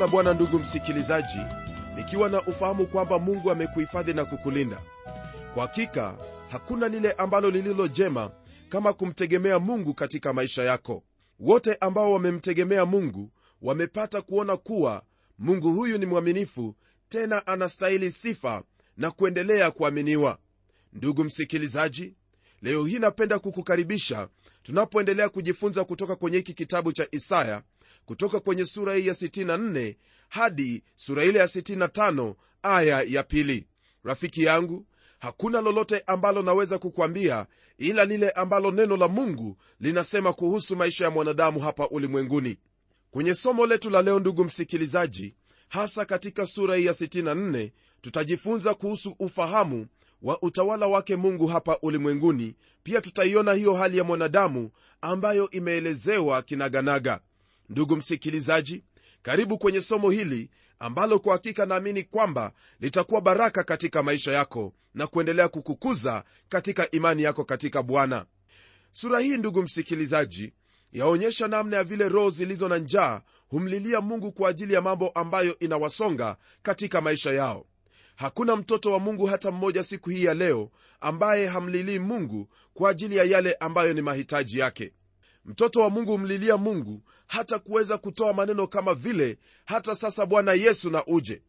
la bwana ndugu msikilizaji nikiwa na ufahamu kwamba mungu amekuhifadhi na kukulinda. Kwa hakika hakuna lile ambalo lililo jema kama kumtegemea mungu katika maisha yako. Wote ambao wamemtegemea mungu wamepata kuona kuwa mungu huyu ni mwaminifu tena anastahili sifa na kuendelea kuaminiwa. Ndugu msikilizaji leo hii napenda kukukaribisha tunapoendelea kujifunza kutoka kwenye hiki kitabu cha isaya kutoka kwenye sura hii ya 64 hadi sura ile ya 65 aya ya pili. Rafiki yangu hakuna lolote ambalo naweza kukwambia ila lile ambalo neno la mungu linasema kuhusu maisha ya mwanadamu hapa ulimwenguni. Kwenye somo letu la leo ndugu msikilizaji hasa katika sura hii ya 64 tutajifunza kuhusu ufahamu wa utawala wake mungu hapa ulimwenguni. Pia tutaiona hiyo hali ya mwanadamu ambayo imeelezewa kinaganaga ndugu msikilizaji karibu kwenye somo hili ambalo kwa hakika naamini kwamba litakuwa baraka katika maisha yako na kuendelea kukukuza katika imani yako katika bwana. Sura hii ndugu msikilizaji yaonyesha namna ya vile roho zilizo na njaa humlilia mungu kwa ajili ya mambo ambayo inawasonga katika maisha yao. Hakuna mtoto wa mungu hata mmoja siku hii ya leo ambaye hamlilii mungu kwa ajili ya yale ambayo ni mahitaji yake. Mtoto wa mungu humlilia mungu hata kuweza kutoa maneno kama vile hata sasa bwana yesu na uje.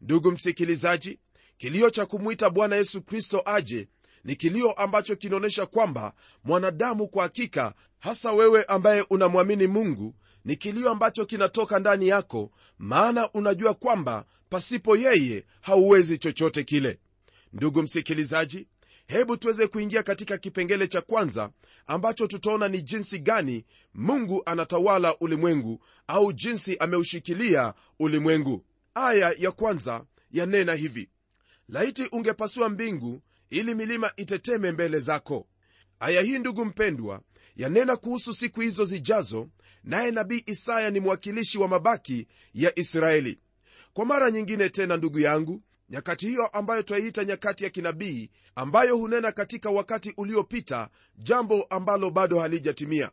Ndugu msikilizaji kilio cha kumwita bwana yesu kristo aje ni kilio ambacho kinaonyesha kwamba mwanadamu kwa hakika hasa wewe ambaye unamwamini mungu ni kilio ambacho kinatoka ndani yako maana unajua kwamba pasipo yeye hauwezi chochote kile. Ndugu msikilizaji hebu tuweze kuingia katika kipengele cha kwanza ambacho tutaona ni jinsi gani mungu anatawala ulimwengu au jinsi ameushikilia ulimwengu. Aya ya kwanza yanena hivi laiti ungepasua mbingu ili milima iteteme mbele zako. Aya hii ndugu mpendwa yanena kuhusu siku hizo zijazo naye nabii isaya ni mwakilishi wa mabaki ya israeli. Kwa mara nyingine tena ndugu yangu nyakati hiyo ambayo twaiita nyakati ya kinabii ambayo hunena katika wakati uliopita jambo ambalo bado halijatimia.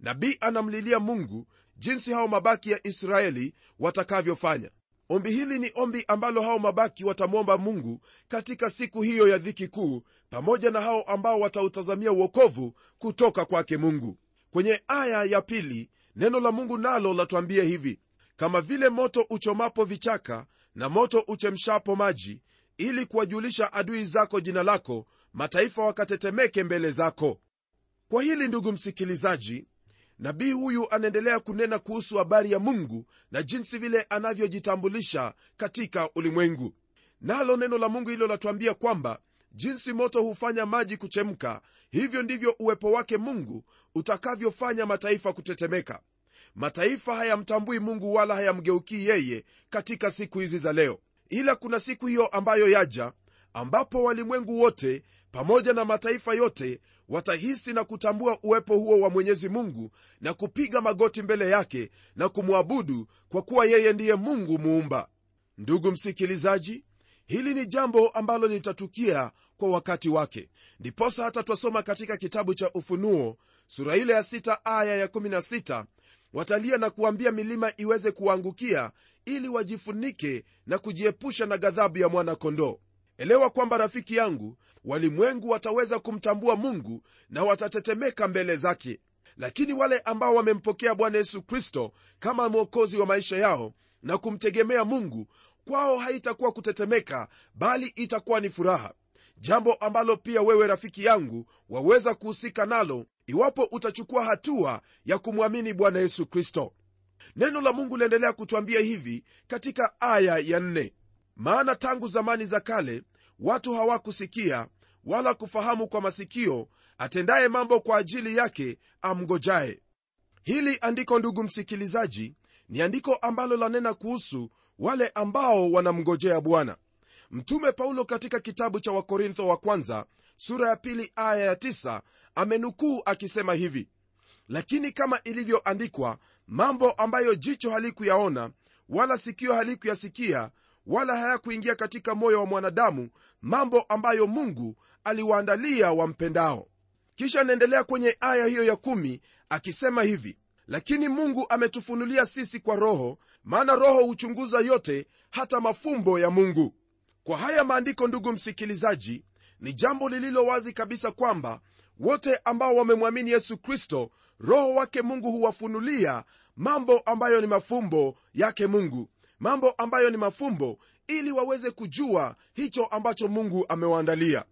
Nabii anamlilia mungu jinsi hao mabaki ya israeli watakavyofanya. Ombi hili ni ombi ambalo hao mabaki watamwomba mungu katika siku hiyo ya dhiki kuu pamoja na hao ambao watautazamia uokovu kutoka kwake mungu. Kwenye aya ya pili neno la mungu nalo latwambia hivi kama vile moto uchomapo vichaka na moto uchemshapo maji ili kuwajulisha adui zako jina lako mataifa wakatetemeke mbele zako. Kwa hili ndugu msikilizaji nabii huyu anaendelea kunena kuhusu habari ya mungu na jinsi vile anavyojitambulisha katika ulimwengu. Nalo neno la mungu hilo latuambia kwamba jinsi moto hufanya maji kuchemka hivyo ndivyo uwepo wake mungu utakavyofanya mataifa kutetemeka mataifa hayamtambui mungu wala hayamgeukii yeye katika siku hizi za leo. Ila kuna siku hiyo ambayo yaja ambapo walimwengu wote pamoja na mataifa yote watahisi na kutambua uwepo huo wa mwenyezi mungu na kupiga magoti mbele yake na kumwabudu kwa kuwa yeye ndiye mungu muumba. Ndugu msikilizaji hili ni jambo ambalo litatukia kwa wakati wake. Ndiposa hata twasoma katika kitabu cha ufunuo sura ile ya 6 aya ya 16 watalia na kuambia milima iweze kuwaangukia ili wajifunike na kujiepusha na ghadhabu ya mwana-kondoo. Elewa kwamba rafiki yangu walimwengu wataweza kumtambua mungu na watatetemeka mbele zake. Lakini wale ambao wamempokea bwana yesu kristo kama mwokozi wa maisha yao na kumtegemea mungu kwao haitakuwa kutetemeka bali itakuwa ni furaha. Jambo ambalo pia wewe rafiki yangu waweza kuhusika nalo iwapo utachukua hatua ya kumwamini bwana yesu kristo. Neno la mungu liendelea kutwambia hivi katika aya ya nne. Maana tangu zamani za kale watu hawakusikia wala kufahamu kwa masikio atendaye mambo kwa ajili yake amgojaye. Hili andiko ndugu msikilizaji ni andiko ambalo lanena kuhusu wale ambao wanamngojea bwana. Mtume paulo katika kitabu cha wakorintho wa kwanza sura ya pili aya ya tisa amenukuu akisema hivi lakini kama ilivyoandikwa mambo ambayo jicho halikuyaona wala sikio halikuyasikia wala hayakuingia katika moyo wa mwanadamu mambo ambayo mungu aliwaandalia wampendao. Kisha anaendelea kwenye aya hiyo ya kumi akisema hivi lakini mungu ametufunulia sisi kwa roho maana roho huchunguza yote hata mafumbo ya mungu. Kwa haya maandiko ndugu msikilizaji ni jambo lililo wazi kabisa kwamba wote ambao wamemwamini yesu kristo roho wake mungu huwafunulia mambo ambayo ni mafumbo yake mungu. Mambo ambayo ni mafumbo ili waweze kujua hicho ambacho mungu amewaandalia.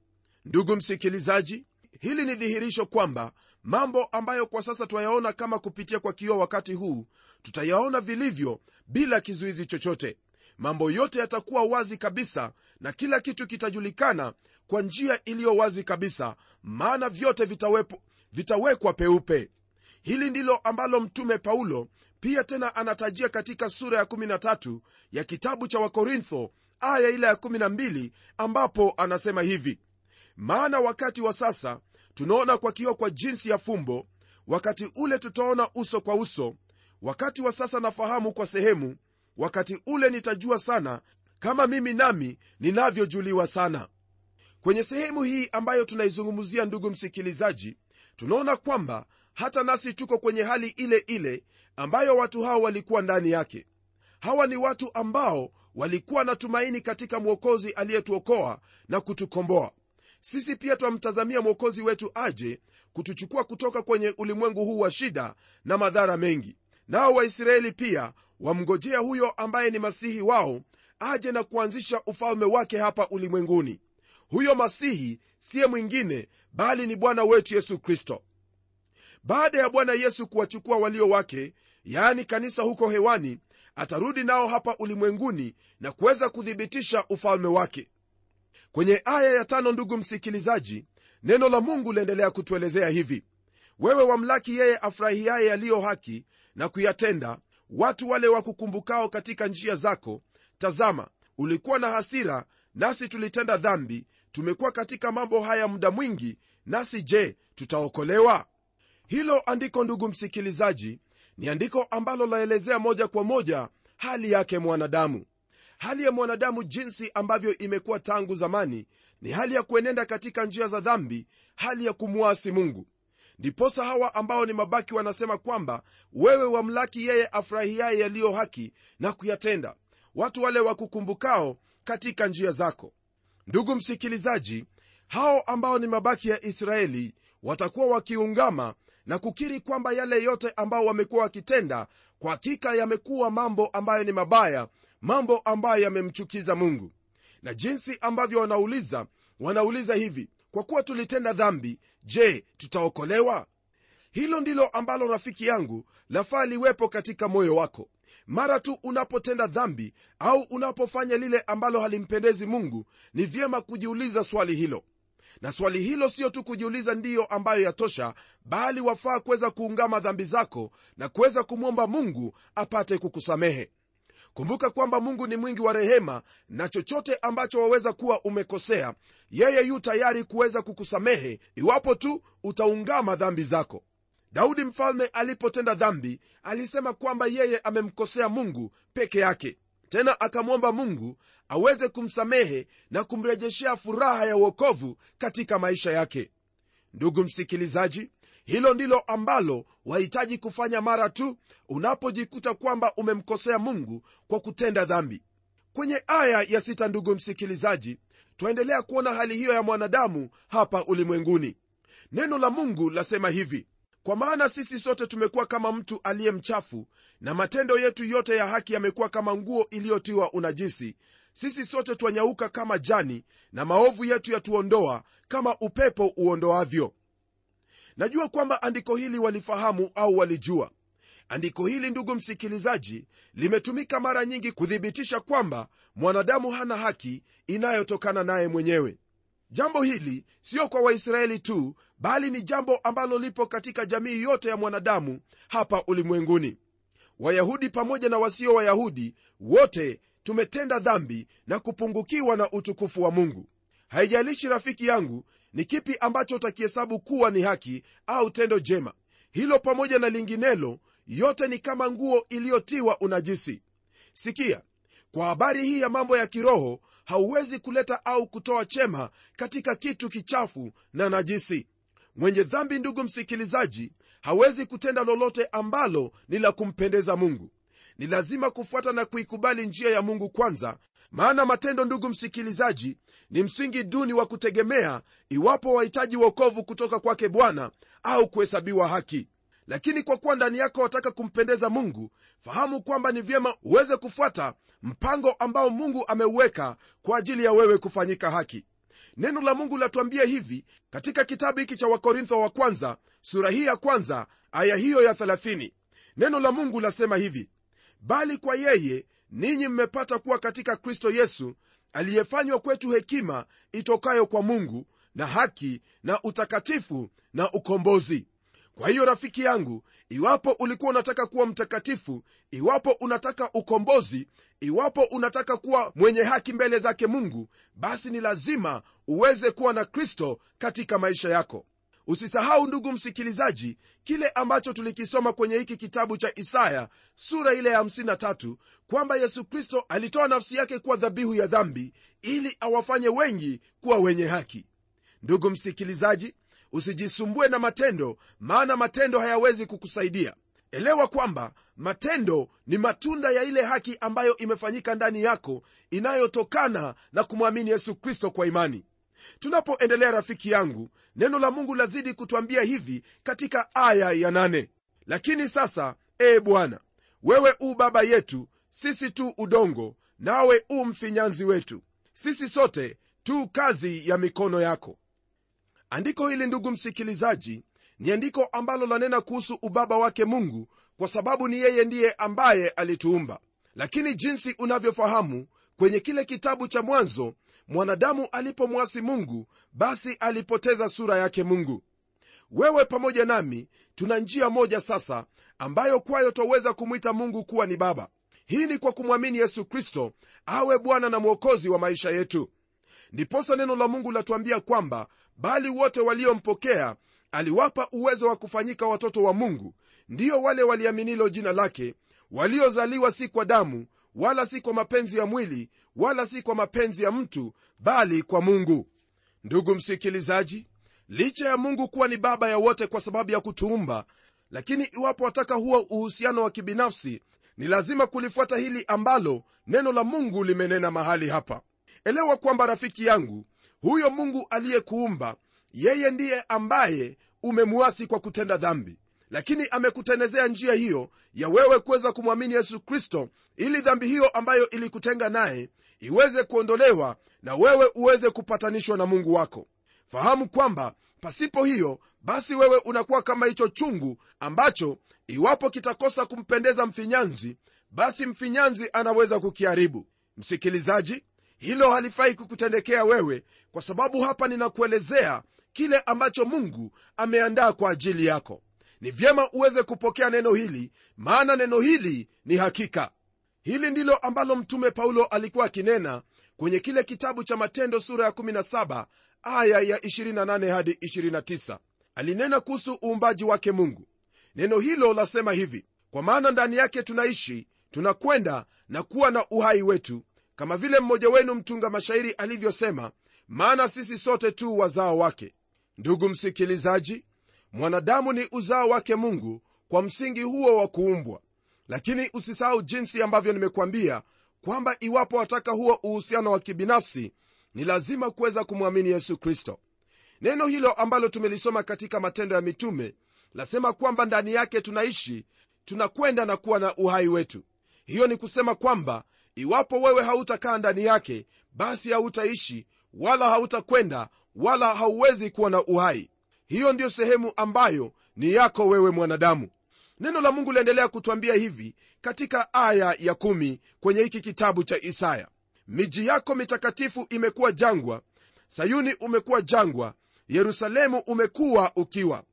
Ndugu msikilizaji hili ni dhihirisho kwamba mambo ambayo kwa sasa twayaona kama kupitia kwa kioo wakati huu tutayaona vilivyo bila kizuizi chochote mambo yote yatakuwa wazi kabisa na kila kitu kitajulikana kwa njia iliyo wazi kabisa maana vyote vitawekwa peupe. Hili ndilo ambalo mtume paulo pia tena anatajia katika sura ya 13 ya kitabu cha wakorintho aya ile ya 12 ambapo anasema hivi maana wakati wa sasa tunaona kwa kioo kwa jinsi ya fumbo wakati ule tutaona uso kwa uso wakati wa sasa nafahamu kwa sehemu wakati ule nitajua sana kama mimi nami ninavyojuliwa sana. Kwenye sehemu hii ambayo tunaizungumzia ndugu msikilizaji tunaona kwamba hata nasi tuko kwenye hali ile ile ambayo watu hao walikuwa ndani yake. Hawa ni watu ambao walikuwa na tumaini katika mwokozi aliyetuokoa na kutukomboa. Sisi pia twamtazamia mwokozi wetu aje kutuchukua kutoka kwenye ulimwengu huu wa shida na madhara mengi nao waisraeli pia wamngojea huyo ambaye ni masihi wao aje na kuanzisha ufalme wake hapa ulimwenguni. Huyo masihi siye mwingine bali ni bwana wetu yesu kristo. Baada ya bwana yesu kuwachukua walio wake yaani kanisa huko hewani atarudi nao hapa ulimwenguni na kuweza kuthibitisha ufalme wake. Kwenye aya ya tano ndugu msikilizaji neno la mungu liendelea kutuelezea hivi. Wewe wamlaki yeye afurahiaye yaliyo haki na kuyatenda watu wale wakukumbukao katika njia zako tazama ulikuwa na hasira nasi tulitenda dhambi tumekuwa katika mambo haya muda mwingi nasi je tutaokolewa? Hilo andiko ndugu msikilizaji ni andiko ambalo laelezea moja kwa moja hali yake mwanadamu. Hali ya mwanadamu jinsi ambavyo imekuwa tangu zamani ni hali ya kuenenda katika njia za dhambi hali ya kumwasi mungu ndiposa hawa ambao ni mabaki wanasema kwamba wewe wamlaki yeye afurahiaye yaliyo haki na kuyatenda watu wale wakukumbukao katika njia zako. Ndugu msikilizaji hao ambao ni mabaki ya israeli watakuwa wakiungama na kukiri kwamba yale yote ambao wamekuwa wakitenda kwa hakika yamekuwa mambo ambayo ni mabaya mambo ambayo yamemchukiza mungu. Na jinsi ambavyo wanauliza wanauliza hivi kwa kuwa tulitenda dhambi je tutaokolewa? Hilo ndilo ambalo rafiki yangu lafaa liwepo katika moyo wako. Mara tu unapotenda dhambi au unapofanya lile ambalo halimpendezi mungu ni vyema kujiuliza swali hilo. Na swali hilo siyo tu kujiuliza ndiyo ambayo yatosha bali wafaa kuweza kuungama dhambi zako na kuweza kumwomba mungu apate kukusamehe kumbuka kwamba mungu ni mwingi wa rehema na chochote ambacho waweza kuwa umekosea yeye yu tayari kuweza kukusamehe iwapo tu utaungama dhambi zako. Daudi mfalme alipotenda dhambi alisema kwamba yeye amemkosea mungu peke yake. Tena akamwomba mungu aweze kumsamehe na kumrejeshea furaha ya uokovu katika maisha yake. Ndugu msikilizaji hilo ndilo ambalo wahitaji kufanya mara tu unapojikuta kwamba umemkosea mungu kwa kutenda dhambi. Kwenye aya ya sita ndugu msikilizaji twaendelea kuona hali hiyo ya mwanadamu hapa ulimwenguni. Neno la mungu lasema hivi kwa maana sisi sote tumekuwa kama mtu aliye mchafu na matendo yetu yote ya haki yamekuwa kama nguo iliyotiwa unajisi. Sisi sote twanyauka kama jani na maovu yetu yatuondoa kama upepo uondoavyo najua kwamba andiko hili walifahamu au walijua. Andiko hili ndugu msikilizaji limetumika mara nyingi kuthibitisha kwamba mwanadamu hana haki inayotokana naye mwenyewe. Jambo hili sio kwa waisraeli tu bali ni jambo ambalo lipo katika jamii yote ya mwanadamu hapa ulimwenguni. Wayahudi pamoja na wasio wayahudi wote tumetenda dhambi na kupungukiwa na utukufu wa mungu. Haijalishi rafiki yangu ni kipi ambacho utakihesabu kuwa ni haki au tendo jema? Hilo pamoja na linginelo yote ni kama nguo iliyotiwa unajisi. Sikia kwa habari hii ya mambo ya kiroho hauwezi kuleta au kutoa chema katika kitu kichafu na najisi. Mwenye dhambi ndugu msikilizaji hawezi kutenda lolote ambalo ni la kumpendeza mungu ni lazima kufuata na kuikubali njia ya mungu kwanza maana matendo ndugu msikilizaji ni msingi duni wa kutegemea iwapo wahitaji wokovu kutoka kwake bwana au kuhesabiwa haki. Lakini kwa kuwa ndani yako wataka kumpendeza mungu fahamu kwamba ni vyema uweze kufuata mpango ambao mungu ameuweka kwa ajili ya wewe kufanyika haki. Neno la mungu latuambia hivi katika kitabu hiki cha wakorintho wa kwanza sura hii ya kwanza aya hiyo ya 30 neno la mungu lasema hivi bali kwa yeye ninyi mmepata kuwa katika kristo yesu aliyefanywa kwetu hekima itokayo kwa mungu na haki na utakatifu na ukombozi. Kwa hiyo rafiki yangu iwapo ulikuwa unataka kuwa mtakatifu iwapo unataka ukombozi iwapo unataka kuwa mwenye haki mbele zake mungu basi ni lazima uweze kuwa na kristo katika maisha yako usisahau ndugu msikilizaji kile ambacho tulikisoma kwenye hiki kitabu cha isaya sura ile ya 53 kwamba yesu kristo alitoa nafsi yake kuwa dhabihu ya dhambi ili awafanye wengi kuwa wenye haki. Ndugu msikilizaji usijisumbue na matendo maana matendo hayawezi kukusaidia. Elewa kwamba matendo ni matunda ya ile haki ambayo imefanyika ndani yako inayotokana na kumwamini yesu kristo kwa imani tunapoendelea rafiki yangu neno la mungu lazidi kutwambia hivi katika aya ya nane. Lakini sasa ee bwana wewe u baba yetu sisi tu udongo nawe u mfinyanzi wetu. Sisi sote tu kazi ya mikono yako. Andiko hili ndugu msikilizaji ni andiko ambalo lanena kuhusu ubaba wake mungu kwa sababu ni yeye ndiye ambaye alituumba. Lakini jinsi unavyofahamu kwenye kile kitabu cha mwanzo mwanadamu alipomwasi mungu basi alipoteza sura yake mungu. Wewe pamoja nami tuna njia moja sasa ambayo kwayo twaweza kumwita mungu kuwa ni baba. Hii ni kwa kumwamini yesu kristo awe bwana na mwokozi wa maisha yetu. Ndiposa neno la mungu latuambia kwamba bali wote waliompokea aliwapa uwezo wa kufanyika watoto wa mungu. Ndiyo wale waliaminilo jina lake waliozaliwa si kwa damu wala si kwa mapenzi ya mwili wala si kwa mapenzi ya mtu bali kwa mungu. Ndugu msikilizaji licha ya mungu kuwa ni baba ya wote kwa sababu ya kutuumba lakini iwapo wataka huwa uhusiano wa kibinafsi ni lazima kulifuata hili ambalo neno la mungu limenena mahali hapa. Elewa kwamba rafiki yangu huyo mungu aliyekuumba yeye ndiye ambaye umemuasi kwa kutenda dhambi lakini amekutenezea njia hiyo ya wewe kuweza kumwamini yesu kristo ili dhambi hiyo ambayo ilikutenga naye iweze kuondolewa na wewe uweze kupatanishwa na mungu wako. Fahamu kwamba pasipo hiyo basi wewe unakuwa kama hicho chungu ambacho iwapo kitakosa kumpendeza mfinyanzi basi mfinyanzi anaweza kukiharibu. Msikilizaji hilo halifai kukutendekea wewe kwa sababu hapa ninakuelezea kile ambacho mungu ameandaa kwa ajili yako ni vyema uweze kupokea neno hili maana neno hili ni hakika. Hili ndilo ambalo mtume paulo alikuwa akinena kwenye kile kitabu cha matendo sura ya 17 aya ya 28 hadi 29 alinena kuhusu uumbaji wake mungu. Neno hilo lasema hivi kwa maana ndani yake tunaishi tunakwenda na kuwa na uhai wetu kama vile mmoja wenu mtunga mashairi alivyosema maana sisi sote tu wazao wake. Ndugu msikilizaji mwanadamu ni uzao wake mungu kwa msingi huo wa kuumbwa. Lakini usisahau jinsi ambavyo nimekuambia kwamba iwapo wataka huo uhusiano wa kibinafsi ni lazima kuweza kumwamini yesu kristo. Neno hilo ambalo tumelisoma katika matendo ya mitume lasema kwamba ndani yake tunaishi tunakwenda na kuwa na uhai wetu. Hiyo ni kusema kwamba iwapo wewe hautakaa ndani yake basi hautaishi wala hautakwenda wala hauwezi kuwa na uhai hiyo ndiyo sehemu ambayo ni yako wewe mwanadamu. Neno la mungu liendelea kutwambia hivi katika aya ya kumi kwenye hiki kitabu cha isaya. Miji yako mitakatifu imekuwa jangwa sayuni umekuwa jangwa yerusalemu umekuwa ukiwa.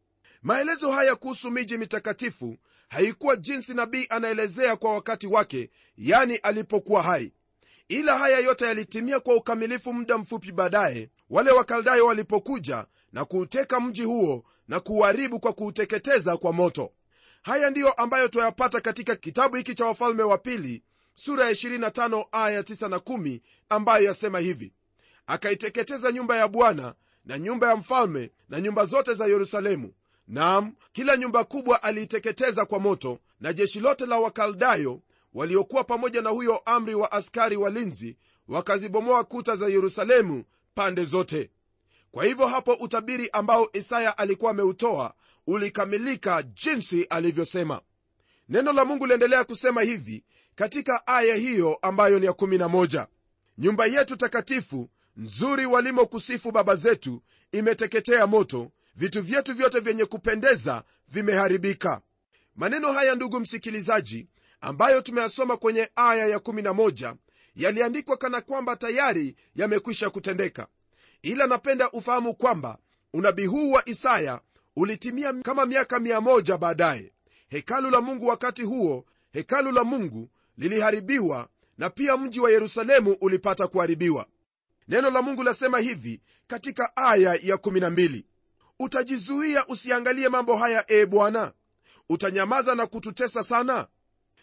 Maelezo haya kuhusu miji mitakatifu haikuwa jinsi nabii anaelezea kwa wakati wake yani alipokuwa hai. Ila haya yote yalitimia kwa ukamilifu muda mfupi baadaye wale wakaldayo walipokuja na kuuteka mji huo na kuuharibu kwa kuuteketeza kwa moto. Haya ndiyo ambayo twayapata katika kitabu hiki cha wafalme wa pili sura ya 25 aya 9 na 1 ambayo yasema hivi. Akaiteketeza nyumba ya bwana na nyumba ya mfalme na nyumba zote za yerusalemu. Nam kila nyumba kubwa aliiteketeza kwa moto na jeshi lote la wakaldayo waliokuwa pamoja na huyo amri wa askari walinzi wakazibomoa kuta za yerusalemu pande zote. Kwa hivyo hapo utabiri ambao isaya alikuwa ameutoa ulikamilika jinsi alivyosema. Neno la mungu liendelea kusema hivi katika aya hiyo ambayo ni ya 11 nyumba yetu takatifu nzuri walimokusifu baba zetu imeteketea moto vitu vyetu vyote vyenye kupendeza vimeharibika. Maneno haya ndugu msikilizaji ambayo tumeyasoma kwenye aya ya11 yaliandikwa kana kwamba tayari yamekwisha kutendeka. Ila napenda ufahamu kwamba unabii huu wa isaya ulitimia kama miaka 1 baadaye. Hekalu la mungu wakati huo hekalu la mungu liliharibiwa na pia mji wa yerusalemu ulipata kuharibiwa. Neno la mungu lasema hivi katika aya ya12 utajizuia usiangalie mambo haya e bwana. Utanyamaza na kututesa sana.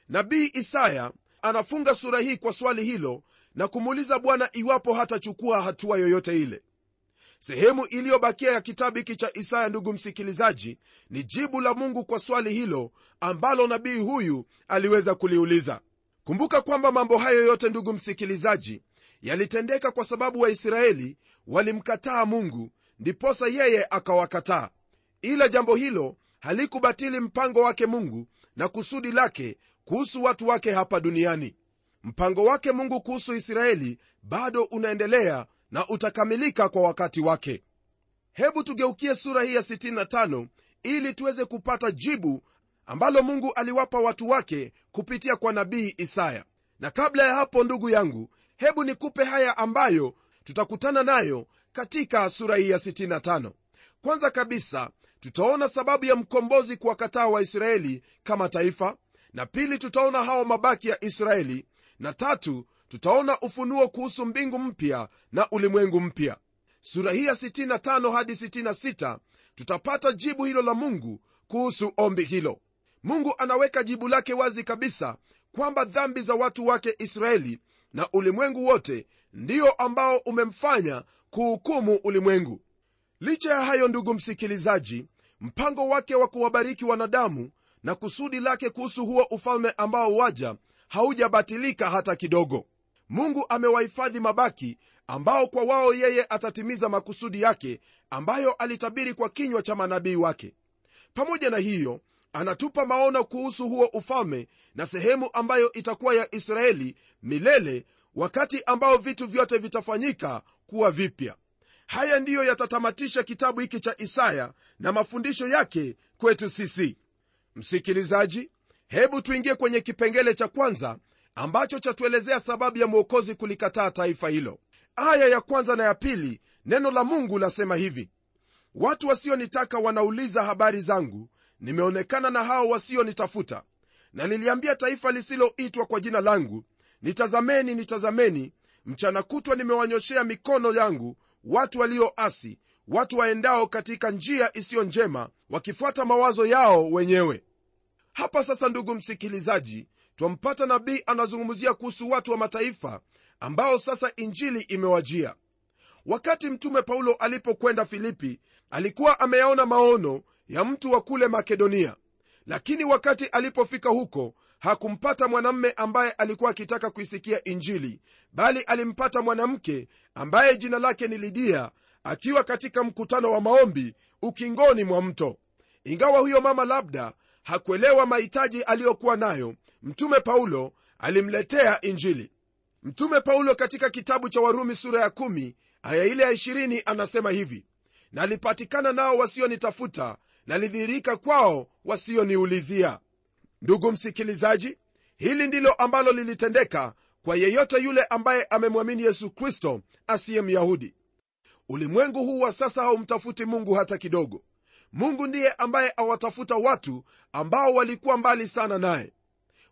Nabii isaya anafunga sura hii kwa swali hilo na kumuuliza bwana iwapo hatachukua hatua yoyote ile. Sehemu iliyobakia ya kitabu hiki cha isaya ndugu msikilizaji ni jibu la mungu kwa swali hilo ambalo nabii huyu aliweza kuliuliza. Kumbuka kwamba mambo hayo yote ndugu msikilizaji yalitendeka kwa sababu waisraeli walimkataa mungu ndiposa yeye akawakataa. Ila jambo hilo halikubatili mpango wake mungu na kusudi lake kuhusu watu wake hapa duniani. Mpango wake mungu kuhusu israeli bado unaendelea na utakamilika kwa wakati wake. Hebu tugeukie sura hii ya 65 ili tuweze kupata jibu ambalo mungu aliwapa watu wake kupitia kwa nabii isaya. Na kabla ya hapo ndugu yangu hebu nikupe haya ambayo tutakutana nayo katika sura hii ya 65 kwanza kabisa tutaona sababu ya mkombozi kuwakataa waisraeli kama taifa na pili tutaona hawa mabaki ya israeli. Na tatu tutaona ufunuo kuhusu mbingu mpya na ulimwengu mpya. Sura hii ya 65 hadi 66 tutapata jibu hilo la mungu kuhusu ombi hilo. Mungu anaweka jibu lake wazi kabisa kwamba dhambi za watu wake israeli na ulimwengu wote ndiyo ambao umemfanya kuhukumu ulimwengu. Licha ya hayo ndugu msikilizaji mpango wake wa kuwabariki wanadamu na kusudi lake kuhusu huo ufalme ambao waja haujabatilika hata kidogo. Mungu amewahifadhi mabaki ambao kwa wao yeye atatimiza makusudi yake ambayo alitabiri kwa kinywa cha manabii wake. Pamoja na hiyo anatupa maono kuhusu huo ufalme na sehemu ambayo itakuwa ya israeli milele wakati ambao vitu vyote vitafanyika kuwa vipya. Haya ndiyo yatatamatisha kitabu hiki cha isaya na mafundisho yake kwetu sisi msikilizaji hebu tuingie kwenye kipengele cha kwanza ambacho chatuelezea sababu ya mwokozi kulikataa taifa hilo. Aya ya kwanza na ya pili neno la mungu lasema hivi. Watu wasionitaka wanauliza habari zangu nimeonekana na hao wasionitafuta. Na niliambia taifa lisiloitwa kwa jina langu nitazameni nitazameni. Mchana kutwa nimewanyoshea mikono yangu watu walioasi watu waendao katika njia isiyo njema wakifuata mawazo yao wenyewe. Hapa sasa ndugu msikilizaji twampata nabii anazungumzia kuhusu watu wa mataifa ambao sasa injili imewajia. Wakati mtume paulo alipokwenda filipi alikuwa ameyaona maono ya mtu wa kule makedonia. Lakini wakati alipofika huko hakumpata mwanamme ambaye alikuwa akitaka kuisikia injili bali alimpata mwanamke ambaye jina lake ni lidia akiwa katika mkutano wa maombi ukingoni mwa mto. Ingawa huyo mama labda hakuelewa mahitaji aliyokuwa nayo mtume paulo alimletea injili. Mtume paulo katika kitabu cha warumi sura ya 1 aya ile ya 20 anasema hivi nalipatikana nao wasionitafuta nalidhihirika kwao wasioniulizia. Ndugu msikilizaji hili ndilo ambalo lilitendeka kwa yeyote yule ambaye amemwamini yesu kristo asiye myahudi ulimwengu huu wa sasa haumtafuti mungu hata kidogo. Mungu ndiye ambaye awatafuta watu ambao walikuwa mbali sana naye.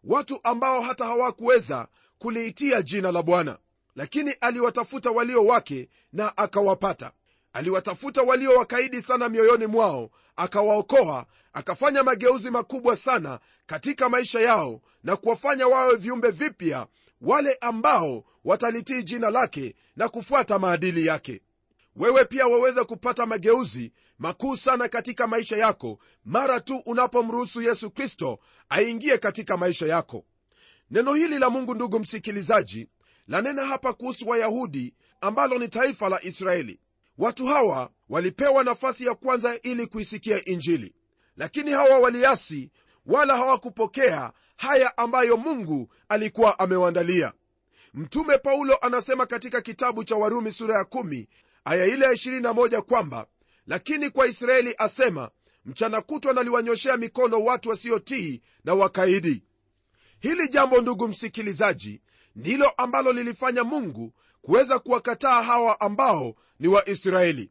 Watu ambao hata hawakuweza kuliitia jina la bwana. Lakini aliwatafuta walio wake na akawapata. Aliwatafuta walio wakaidi sana mioyoni mwao akawaokoa akafanya mageuzi makubwa sana katika maisha yao na kuwafanya wawe viumbe vipya wale ambao watalitii jina lake na kufuata maadili yake wewe pia waweza kupata mageuzi makuu sana katika maisha yako mara tu unapomruhusu yesu kristo aingie katika maisha yako. Neno hili la mungu ndugu msikilizaji lanena hapa kuhusu wayahudi ambalo ni taifa la israeli. Watu hawa walipewa nafasi ya kwanza ili kuisikia injili lakini hawa waliasi wala hawakupokea haya ambayo mungu alikuwa amewaandalia mtume paulo anasema katika kitabu cha warumi sura ya 1 aya ile ya 21 kwamba lakini kwa israeli asema mchana kutwa naliwanyoshea mikono watu wasiotii na wakaidi. Hili jambo ndugu msikilizaji ndilo ambalo lilifanya mungu kuweza kuwakataa hawa ambao ni waisraeli.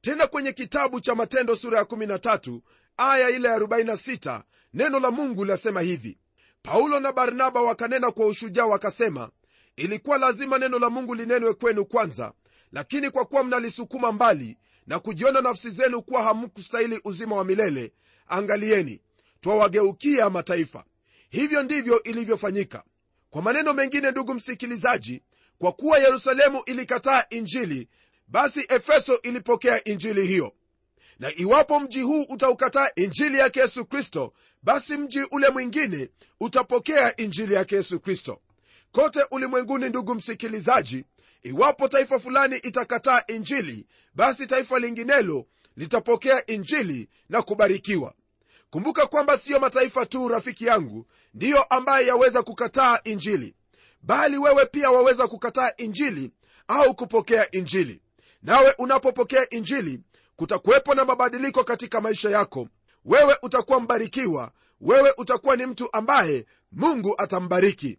Tena kwenye kitabu cha matendo sura ya 13 aya ile ya 46 neno la mungu lasema hivi. Paulo na barnaba wakanena kwa ushujaa wakasema ilikuwa lazima neno la mungu linenwe kwenu kwanza lakini kwa kuwa mnalisukuma mbali na kujiona nafsi zenu kuwa hamkustahili uzima wa milele angalieni twawageukia mataifa. Hivyo ndivyo ilivyofanyika. Kwa maneno mengine ndugu msikilizaji kwa kuwa yerusalemu ilikataa injili basi efeso ilipokea injili hiyo. Na iwapo mji huu utaukataa injili yake yesu kristo basi mji ule mwingine utapokea injili yake yesu kristo. Kote ulimwenguni ndugu msikilizaji iwapo taifa fulani itakataa injili basi taifa linginelo litapokea injili na kubarikiwa. Kumbuka kwamba siyo mataifa tu rafiki yangu ndiyo ambaye yaweza kukataa injili bali wewe pia waweza kukataa injili au kupokea injili. Nawe unapopokea injili kutakuwepo na mabadiliko katika maisha yako. Wewe utakuwa mbarikiwa wewe utakuwa ni mtu ambaye mungu atambariki.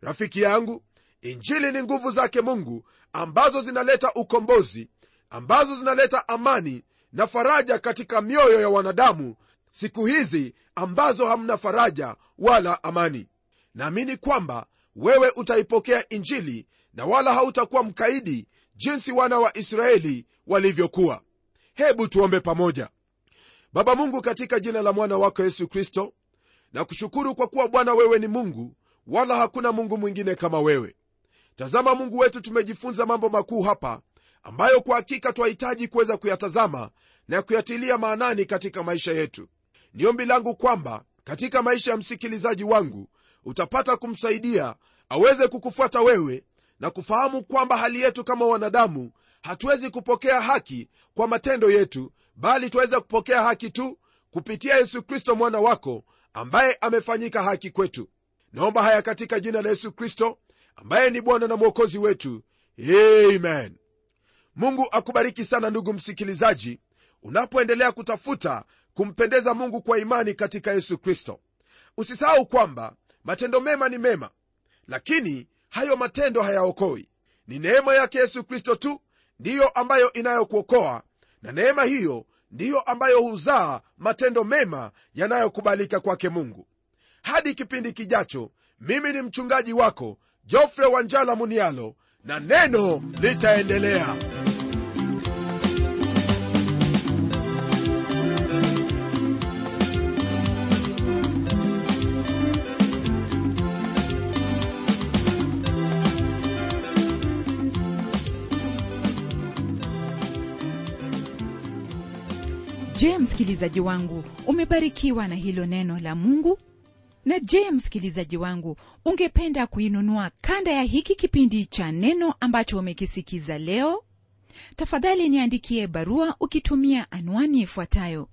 Rafiki yangu injili ni nguvu zake mungu ambazo zinaleta ukombozi ambazo zinaleta amani na faraja katika mioyo ya wanadamu siku hizi ambazo hamna faraja wala amani. Naamini kwamba wewe utaipokea injili na wala hautakuwa mkaidi jinsi wana wa israeli walivyokuwa. Hebu tuombe pamoja. Baba mungu katika jina la mwana wako yesu kristo na kushukuru kwa kuwa bwana wewe ni mungu wala hakuna mungu mwingine kama wewe tazama mungu wetu tumejifunza mambo makuu hapa ambayo kwa hakika twahitaji kuweza kuyatazama na kuyatilia maanani katika maisha yetu. Ni ombi langu kwamba katika maisha ya msikilizaji wangu utapata kumsaidia aweze kukufuata wewe na kufahamu kwamba hali yetu kama wanadamu hatuwezi kupokea haki kwa matendo yetu bali twaweza kupokea haki tu kupitia yesu kristo mwana wako ambaye amefanyika haki kwetu. Naomba haya katika jina la yesu kristo ambaye ni bwana na mwokozi wetu. Amen. Mungu akubariki sana ndugu msikilizaji unapoendelea kutafuta kumpendeza mungu kwa imani katika yesu kristo. Usisahau kwamba matendo mema ni mema lakini hayo matendo hayaokoi. Ni neema yake yesu kristo tu ndiyo ambayo inayokuokoa na neema hiyo ndiyo ambayo huzaa matendo mema yanayokubalika kwake mungu. Hadi kipindi kijacho mimi ni mchungaji wako jofre wanjala munialo na neno litaendelea. Je msikilizaji wangu umebarikiwa na hilo neno la mungu na je msikilizaji wangu ungependa kuinunua kanda ya hiki kipindi cha neno ambacho umekisikiza leo? Tafadhali niandikie barua ukitumia anwani ifuatayo.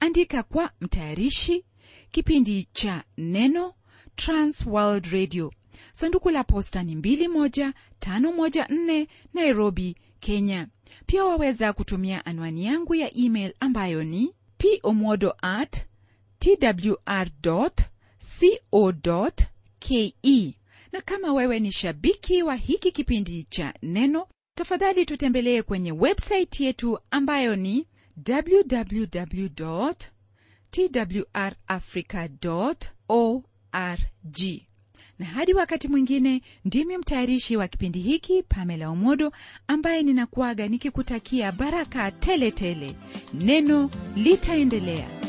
Andika kwa mtayarishi kipindi cha neno transworld radio. Sanduku la posta ni 21514 nairobi kenya. Pia waweza kutumia anwani yangu ya email ambayo ni pomodo at twr co ke na kama wewe ni shabiki wa hiki kipindi cha neno tafadhali tutembelee kwenye websaiti yetu ambayo ni www twrafrica org. Na hadi wakati mwingine ndimi mtayarishi wa kipindi hiki pamela omodo ambaye ninakuaga nikikutakia baraka tele tele neno litaendelea